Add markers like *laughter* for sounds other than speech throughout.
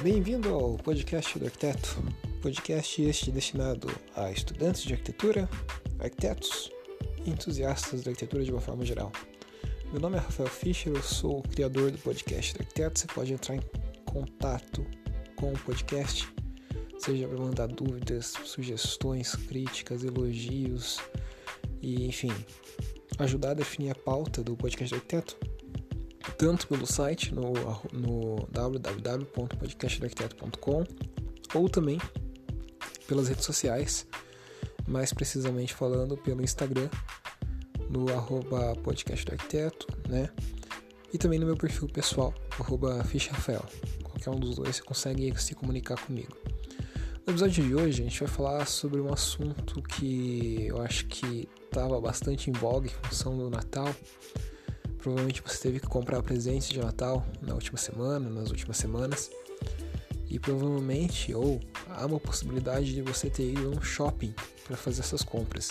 Bem-vindo ao podcast do arquiteto, podcast este destinado a estudantes de arquitetura, arquitetos e entusiastas da arquitetura de uma forma geral. Meu nome é Rafael Fischer, eu sou o criador do podcast do arquiteto. Você pode entrar em contato com o podcast, seja para mandar dúvidas, sugestões, críticas, elogios e, enfim, ajudar a definir a pauta do podcast do arquiteto tanto pelo site no, no www.podcastdoarquiteto.com ou também pelas redes sociais, mais precisamente falando pelo Instagram, no arroba né? E também no meu perfil pessoal, arroba Rafael. Qualquer um dos dois você consegue se comunicar comigo. No episódio de hoje a gente vai falar sobre um assunto que eu acho que estava bastante em voga em função do Natal, Provavelmente você teve que comprar presentes de Natal na última semana, nas últimas semanas. E provavelmente, ou há uma possibilidade de você ter ido a um shopping para fazer essas compras.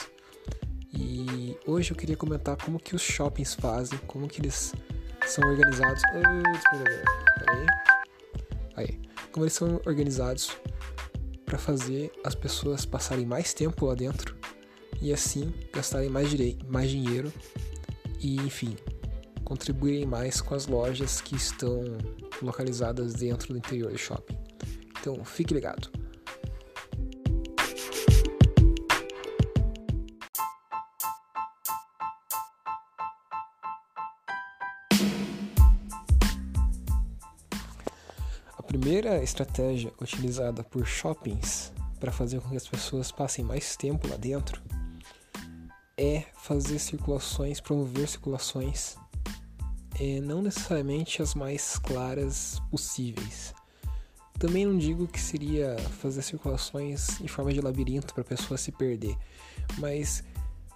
E hoje eu queria comentar como que os shoppings fazem, como que eles são organizados. Aí. Como eles são organizados para fazer as pessoas passarem mais tempo lá dentro e assim gastarem mais, mais dinheiro e enfim contribuírem mais com as lojas que estão localizadas dentro do interior do shopping. Então, fique ligado. A primeira estratégia utilizada por shoppings para fazer com que as pessoas passem mais tempo lá dentro é fazer circulações, promover circulações é, não necessariamente as mais claras possíveis. Também não digo que seria fazer circulações em forma de labirinto para a pessoa se perder, mas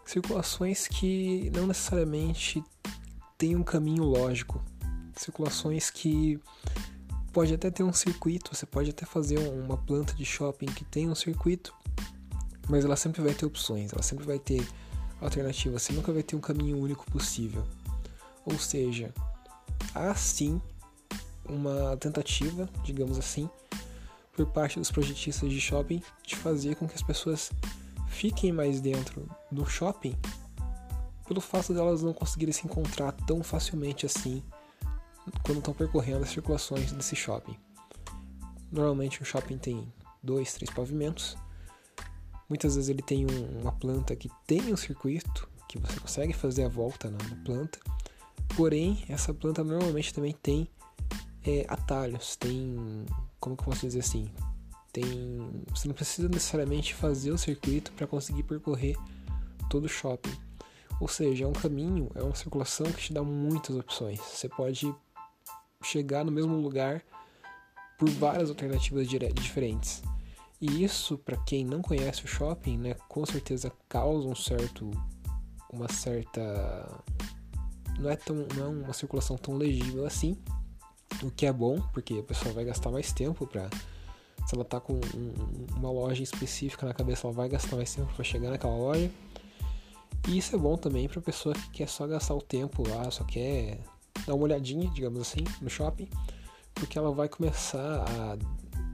circulações que não necessariamente têm um caminho lógico, circulações que pode até ter um circuito, você pode até fazer uma planta de shopping que tem um circuito, mas ela sempre vai ter opções, ela sempre vai ter alternativas, você nunca vai ter um caminho único possível. Ou seja, há sim uma tentativa, digamos assim, por parte dos projetistas de shopping de fazer com que as pessoas fiquem mais dentro do shopping pelo fato delas não conseguirem se encontrar tão facilmente assim quando estão percorrendo as circulações desse shopping. Normalmente um shopping tem dois, três pavimentos. Muitas vezes ele tem um, uma planta que tem um circuito que você consegue fazer a volta na planta Porém, essa planta normalmente também tem é, atalhos, tem. Como que eu posso dizer assim? Tem. Você não precisa necessariamente fazer o circuito para conseguir percorrer todo o shopping. Ou seja, é um caminho, é uma circulação que te dá muitas opções. Você pode chegar no mesmo lugar por várias alternativas diferentes. E isso, para quem não conhece o shopping, né, com certeza causa um certo, uma certa não é, tão, não é uma circulação tão legível assim, o que é bom, porque a pessoa vai gastar mais tempo para se ela tá com um, uma loja específica na cabeça, ela vai gastar mais tempo para chegar naquela loja. E isso é bom também para pessoa que quer só gastar o tempo lá, só quer dar uma olhadinha, digamos assim, no shopping, porque ela vai começar a,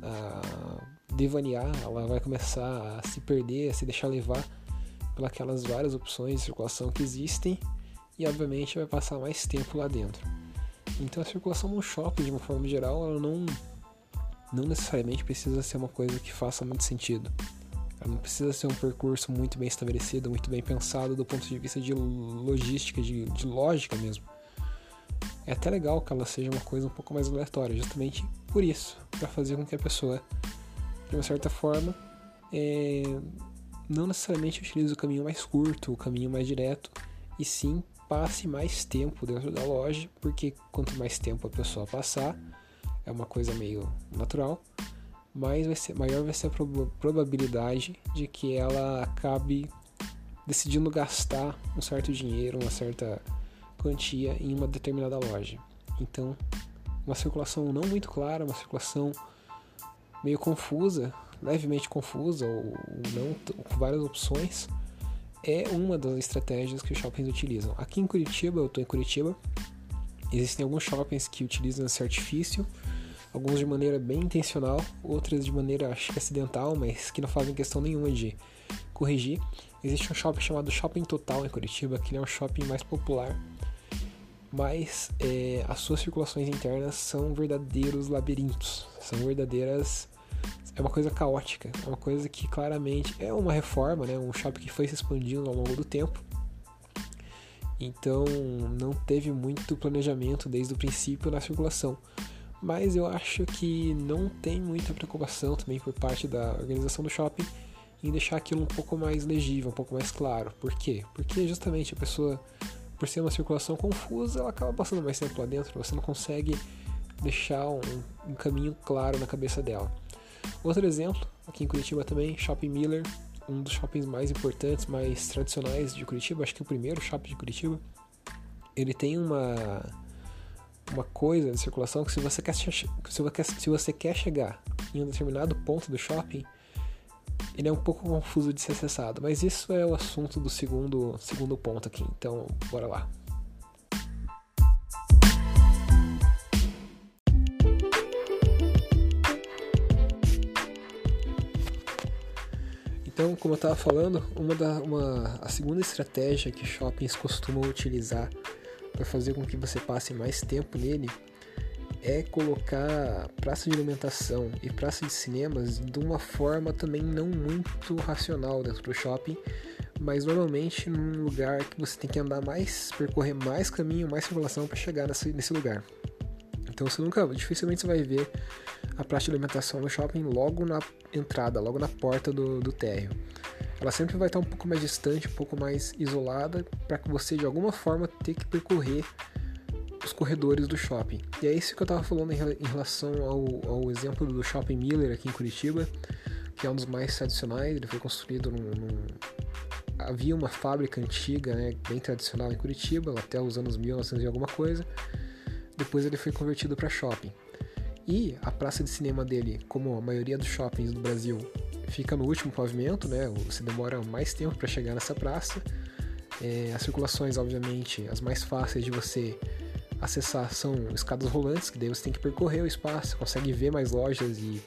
a devanear, ela vai começar a se perder, a se deixar levar pelas várias opções de circulação que existem e obviamente vai passar mais tempo lá dentro. Então a circulação no shopping, de uma forma geral, ela não, não necessariamente precisa ser uma coisa que faça muito sentido. Ela não precisa ser um percurso muito bem estabelecido, muito bem pensado do ponto de vista de logística, de, de lógica mesmo. É até legal que ela seja uma coisa um pouco mais aleatória, justamente por isso, para fazer com que a pessoa, de uma certa forma, é, não necessariamente utilize o caminho mais curto, o caminho mais direto, e sim passe mais tempo dentro da loja, porque quanto mais tempo a pessoa passar, é uma coisa meio natural, mais vai ser, maior vai ser a probabilidade de que ela acabe decidindo gastar um certo dinheiro, uma certa quantia em uma determinada loja. Então, uma circulação não muito clara, uma circulação meio confusa, levemente confusa ou não com várias opções, é uma das estratégias que os shoppings utilizam. Aqui em Curitiba, eu estou em Curitiba, existem alguns shoppings que utilizam esse artifício, Alguns de maneira bem intencional, outras de maneira acho que acidental, mas que não fazem questão nenhuma de corrigir. Existe um shopping chamado Shopping Total em Curitiba, que é um shopping mais popular, mas é, as suas circulações internas são verdadeiros labirintos, são verdadeiras é uma coisa caótica, é uma coisa que claramente é uma reforma, né? Um shopping que foi se expandindo ao longo do tempo. Então não teve muito planejamento desde o princípio na circulação. Mas eu acho que não tem muita preocupação também por parte da organização do shopping em deixar aquilo um pouco mais legível, um pouco mais claro. Por quê? Porque justamente a pessoa, por ser uma circulação confusa, ela acaba passando mais tempo lá dentro, você não consegue deixar um, um caminho claro na cabeça dela. Outro exemplo, aqui em Curitiba também, Shopping Miller, um dos shoppings mais importantes, mais tradicionais de Curitiba, acho que o primeiro shopping de Curitiba. Ele tem uma uma coisa de circulação que se você quer se você quer, se você quer chegar em um determinado ponto do shopping, ele é um pouco confuso de ser acessado, mas isso é o assunto do segundo segundo ponto aqui. Então, bora lá. Então, como eu estava falando, uma da, uma, a segunda estratégia que shoppings costumam utilizar para fazer com que você passe mais tempo nele é colocar praça de alimentação e praça de cinemas de uma forma também não muito racional dentro do shopping, mas normalmente num lugar que você tem que andar mais, percorrer mais caminho, mais circulação para chegar nesse, nesse lugar. Então você nunca, dificilmente você vai ver a praça de alimentação no shopping logo na entrada, logo na porta do, do térreo. Ela sempre vai estar um pouco mais distante, um pouco mais isolada, para que você de alguma forma tenha que percorrer os corredores do shopping. E é isso que eu estava falando em relação ao, ao, exemplo do Shopping Miller aqui em Curitiba, que é um dos mais tradicionais. Ele foi construído num, num... havia uma fábrica antiga, né, bem tradicional em Curitiba, até os anos 1900 e alguma coisa depois ele foi convertido para shopping. E a praça de cinema dele, como a maioria dos shoppings do Brasil, fica no último pavimento, né? Você demora mais tempo para chegar nessa praça. É, as circulações, obviamente, as mais fáceis de você acessar são escadas rolantes, que daí você tem que percorrer o espaço, consegue ver mais lojas e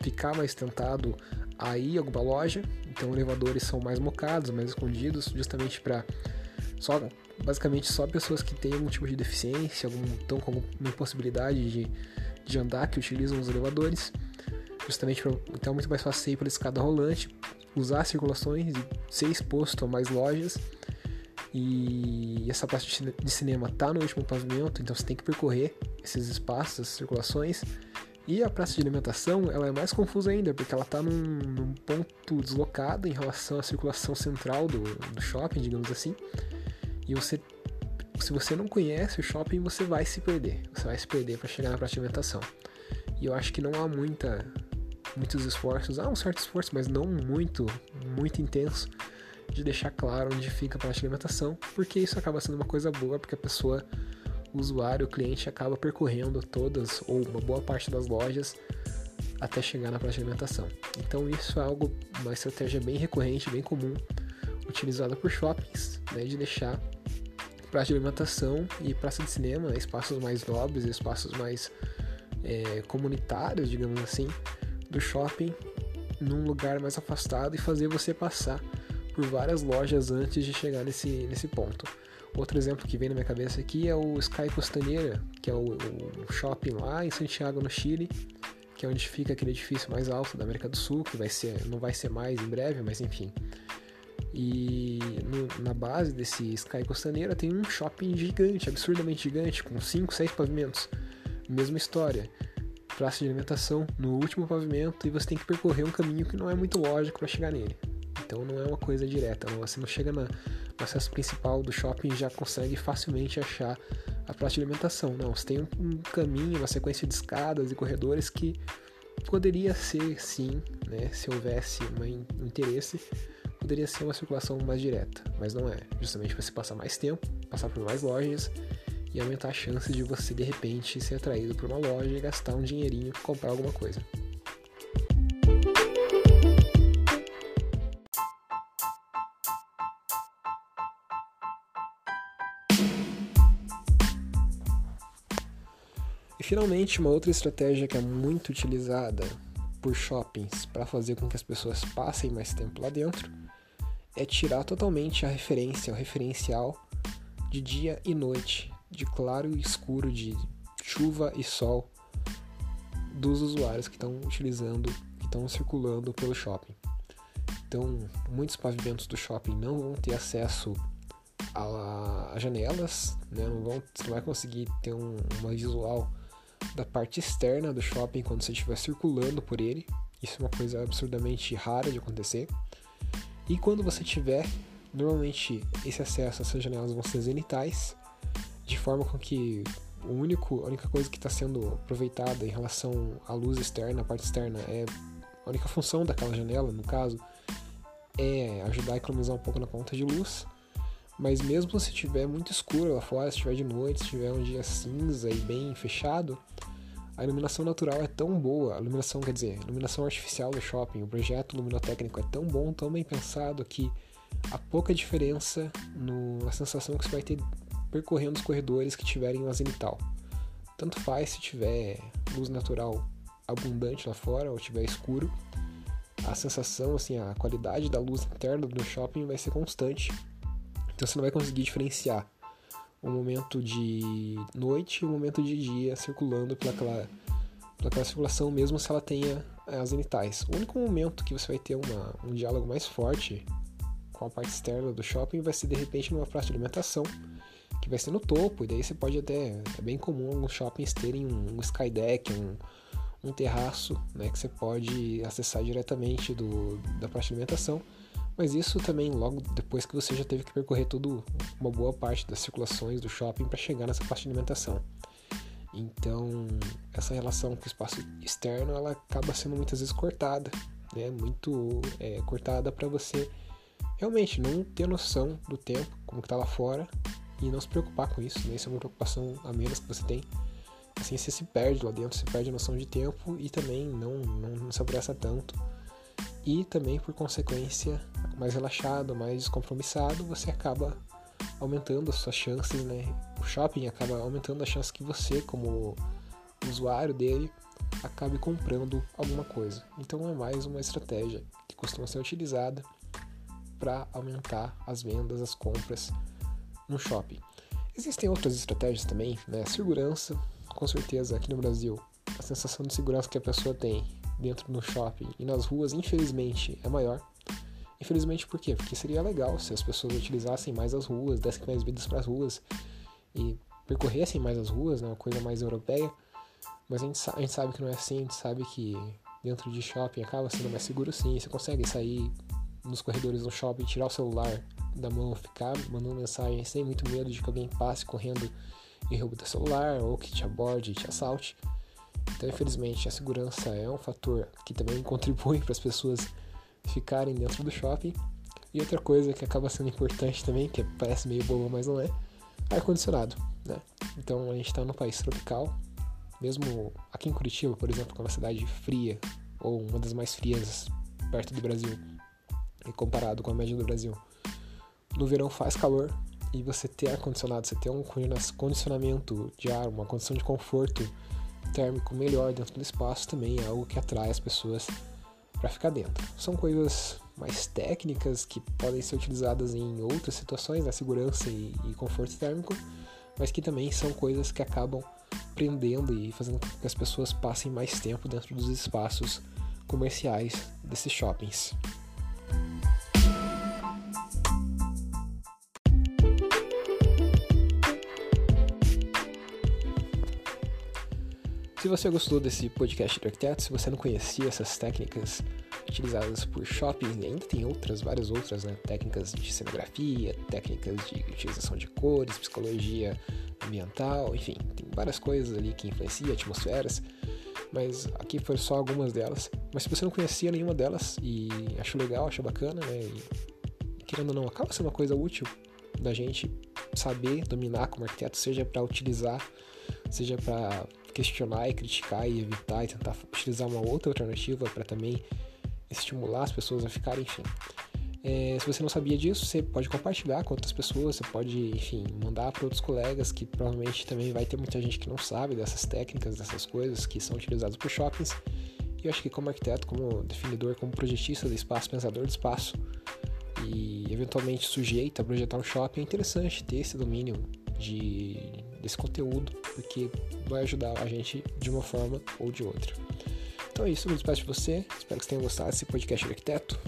ficar mais tentado a ir a alguma loja. Então, elevadores são mais mocados, mais escondidos, justamente para só basicamente só pessoas que têm algum tipo de deficiência, algum, estão com alguma impossibilidade de, de andar, que utilizam os elevadores, justamente para então é muito mais fácil ir pela escada rolante, usar circulações e ser exposto a mais lojas. E essa parte de cinema está no último pavimento, então você tem que percorrer esses espaços, essas circulações. E a praça de alimentação ela é mais confusa ainda, porque ela está num, num, ponto deslocado em relação à circulação central do, do shopping, digamos assim. E você, se você não conhece o shopping, você vai se perder. Você vai se perder para chegar na praça de alimentação. E eu acho que não há muita, muitos esforços, há um certo esforço, mas não muito, muito intenso, de deixar claro onde fica a praça de alimentação, porque isso acaba sendo uma coisa boa, porque a pessoa, o usuário, o cliente acaba percorrendo todas ou uma boa parte das lojas até chegar na praça de alimentação. Então isso é algo, uma estratégia bem recorrente, bem comum, utilizada por shoppings, né, de deixar praça de alimentação e praça de cinema, espaços mais nobres, espaços mais é, comunitários, digamos assim, do shopping num lugar mais afastado e fazer você passar por várias lojas antes de chegar nesse, nesse ponto. Outro exemplo que vem na minha cabeça aqui é o Sky Costaneira, que é o, o shopping lá em Santiago, no Chile, que é onde fica aquele edifício mais alto da América do Sul, que vai ser, não vai ser mais em breve, mas enfim, e no, na base desse Sky Costaneira tem um shopping gigante, absurdamente gigante, com 5, 6 pavimentos. Mesma história. Praça de alimentação no último pavimento e você tem que percorrer um caminho que não é muito lógico para chegar nele. Então não é uma coisa direta, você não chega na, no acesso principal do shopping e já consegue facilmente achar a praça de alimentação. Não, você tem um, um caminho, uma sequência de escadas e corredores que poderia ser sim, né, se houvesse um interesse, poderia ser uma circulação mais direta, mas não é. Justamente para você passar mais tempo, passar por mais lojas e aumentar a chance de você de repente ser atraído por uma loja e gastar um dinheirinho para comprar alguma coisa. E finalmente, uma outra estratégia que é muito utilizada por shoppings para fazer com que as pessoas passem mais tempo lá dentro é tirar totalmente a referência, o referencial de dia e noite, de claro e escuro, de chuva e sol dos usuários que estão utilizando, que estão circulando pelo shopping. Então, muitos pavimentos do shopping não vão ter acesso a, a janelas, né? não vão, você não vai conseguir ter um, uma visual da parte externa do shopping quando você estiver circulando por ele. Isso é uma coisa absurdamente rara de acontecer. E quando você tiver, normalmente esse acesso essas janelas vão ser zenitais, de forma com que o único, a única coisa que está sendo aproveitada em relação à luz externa, a parte externa, é a única função daquela janela, no caso, é ajudar a economizar um pouco na conta de luz. Mas mesmo se estiver muito escuro lá fora, se estiver de noite, se estiver um dia cinza e bem fechado, a iluminação natural é tão boa, a iluminação, quer dizer, a iluminação artificial do shopping, o projeto luminotécnico é tão bom, tão bem pensado que há pouca diferença no, na sensação que você vai ter percorrendo os corredores que tiverem uma zenital. Tanto faz se tiver luz natural abundante lá fora ou tiver escuro, a sensação, assim, a qualidade da luz interna do shopping vai ser constante. Então você não vai conseguir diferenciar o momento de noite e o momento de dia circulando pelaquela, pelaquela circulação, mesmo se ela tenha as zenitais. O único momento que você vai ter uma, um diálogo mais forte com a parte externa do shopping vai ser de repente numa praça de alimentação, que vai ser no topo, e daí você pode até. É bem comum alguns shoppings terem um, um skydeck, um, um terraço né, que você pode acessar diretamente do, da praça de alimentação. Mas isso também logo depois que você já teve que percorrer tudo, uma boa parte das circulações do shopping para chegar nessa parte de alimentação. Então, essa relação com o espaço externo, ela acaba sendo muitas vezes cortada, né? Muito é, cortada para você realmente não ter noção do tempo, como que tá lá fora, e não se preocupar com isso, né? Isso é uma preocupação a menos que você tem. Assim você se perde lá dentro, você perde a noção de tempo e também não, não, não se apressa tanto. E também, por consequência, mais relaxado, mais descompromissado, você acaba aumentando as suas chances, né? O shopping acaba aumentando a chance que você, como usuário dele, acabe comprando alguma coisa. Então é mais uma estratégia que costuma ser utilizada para aumentar as vendas, as compras no shopping. Existem outras estratégias também, né? Segurança, com certeza aqui no Brasil, a sensação de segurança que a pessoa tem dentro do shopping e nas ruas, infelizmente, é maior. Infelizmente por quê? Porque seria legal se as pessoas utilizassem mais as ruas, dessem mais vidas para as ruas e percorressem mais as ruas, né? uma coisa mais europeia. Mas a gente, a gente sabe que não é assim, a gente sabe que dentro de shopping acaba sendo mais seguro sim. Você consegue sair nos corredores do shopping, tirar o celular da mão, ficar mandando mensagem sem muito medo de que alguém passe correndo e roube teu celular ou que te aborde e te assalte. Então, infelizmente, a segurança é um fator que também *laughs* contribui para as pessoas ficarem dentro do shopping. E outra coisa que acaba sendo importante também, que parece meio bobo, mas não é, ar-condicionado. Né? Então, a gente está num país tropical, mesmo aqui em Curitiba, por exemplo, que é uma cidade fria, ou uma das mais frias perto do Brasil, e comparado com a média do Brasil. No verão faz calor e você ter ar-condicionado, você ter um condicionamento de ar, uma condição de conforto térmico melhor dentro do espaço também é algo que atrai as pessoas para ficar dentro. São coisas mais técnicas que podem ser utilizadas em outras situações, na né? segurança e, e conforto térmico, mas que também são coisas que acabam prendendo e fazendo com que as pessoas passem mais tempo dentro dos espaços comerciais desses shoppings. Se você gostou desse podcast do arquiteto, se você não conhecia essas técnicas utilizadas por shoppings, e ainda tem outras, várias outras, né? Técnicas de cenografia, técnicas de utilização de cores, psicologia ambiental, enfim, tem várias coisas ali que influenciam atmosferas, mas aqui foram só algumas delas. Mas se você não conhecia nenhuma delas e achou legal, achou bacana, né? E, querendo ou não, acaba sendo uma coisa útil da gente saber dominar como arquiteto, seja para utilizar, seja para questionar e criticar e evitar e tentar utilizar uma outra alternativa para também estimular as pessoas a ficarem, enfim. É, se você não sabia disso, você pode compartilhar com outras pessoas, você pode, enfim, mandar para outros colegas que provavelmente também vai ter muita gente que não sabe dessas técnicas, dessas coisas que são utilizadas por shoppings. E eu acho que como arquiteto, como definidor, como projetista do espaço, pensador do espaço e eventualmente sujeito a projetar um shopping, é interessante ter esse domínio de, desse conteúdo, porque vai ajudar a gente de uma forma ou de outra. Então é isso, me despeço de você. Espero que você tenha gostado desse podcast arquiteto.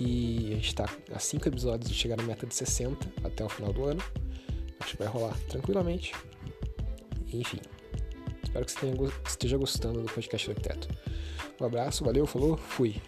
E a gente está a 5 episódios de chegar na meta de 60 até o final do ano. Acho que vai rolar tranquilamente. Enfim, espero que você tenha, esteja gostando do podcast arquiteto. Um abraço, valeu, falou, fui.